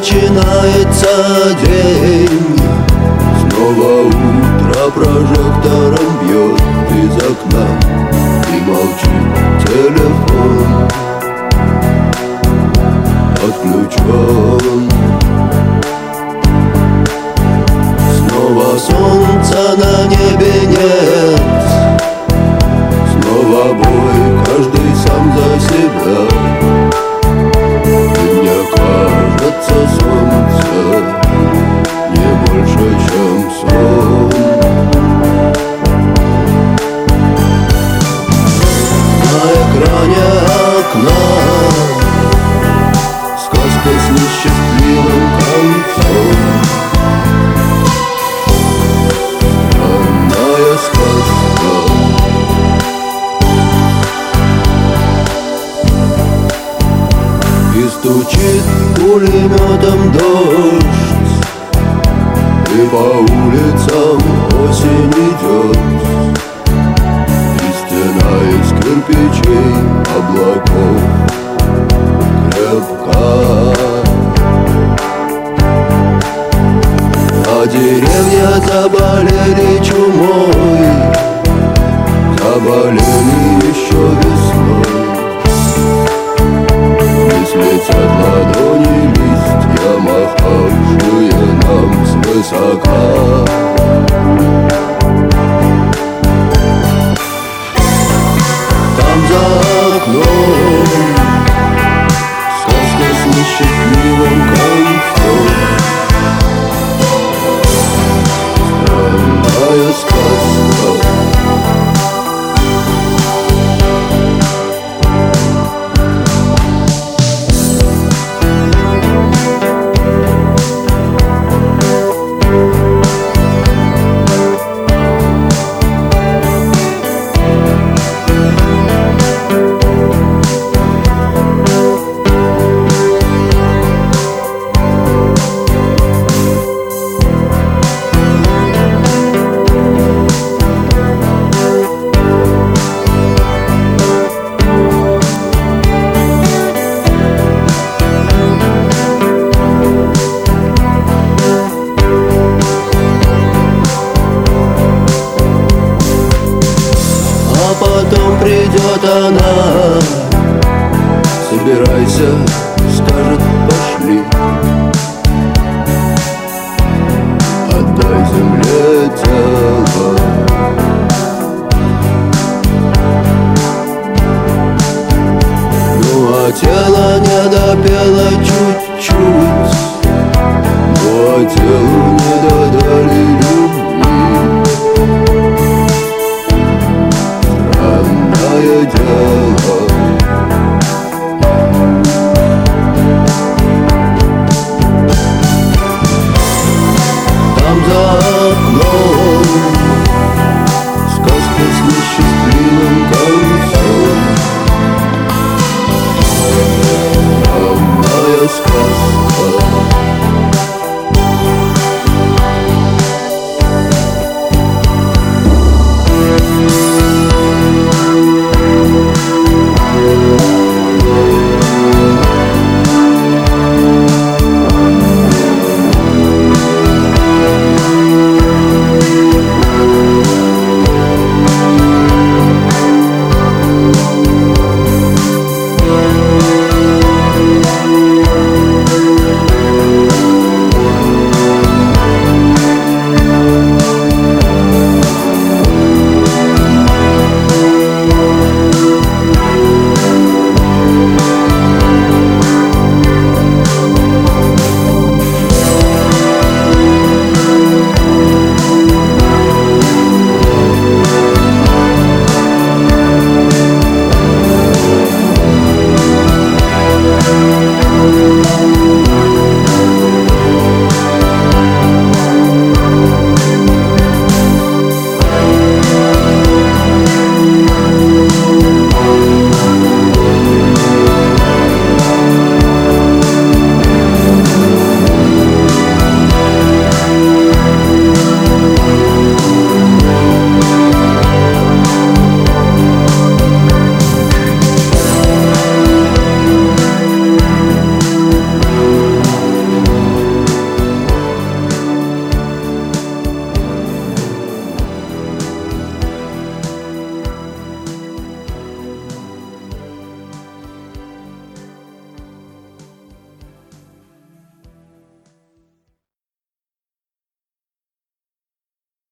начинается день. Снова утро прожектором бьет из окна. И молчит телефон. Отключен Вспомни еще собирайся, скажет пошли. love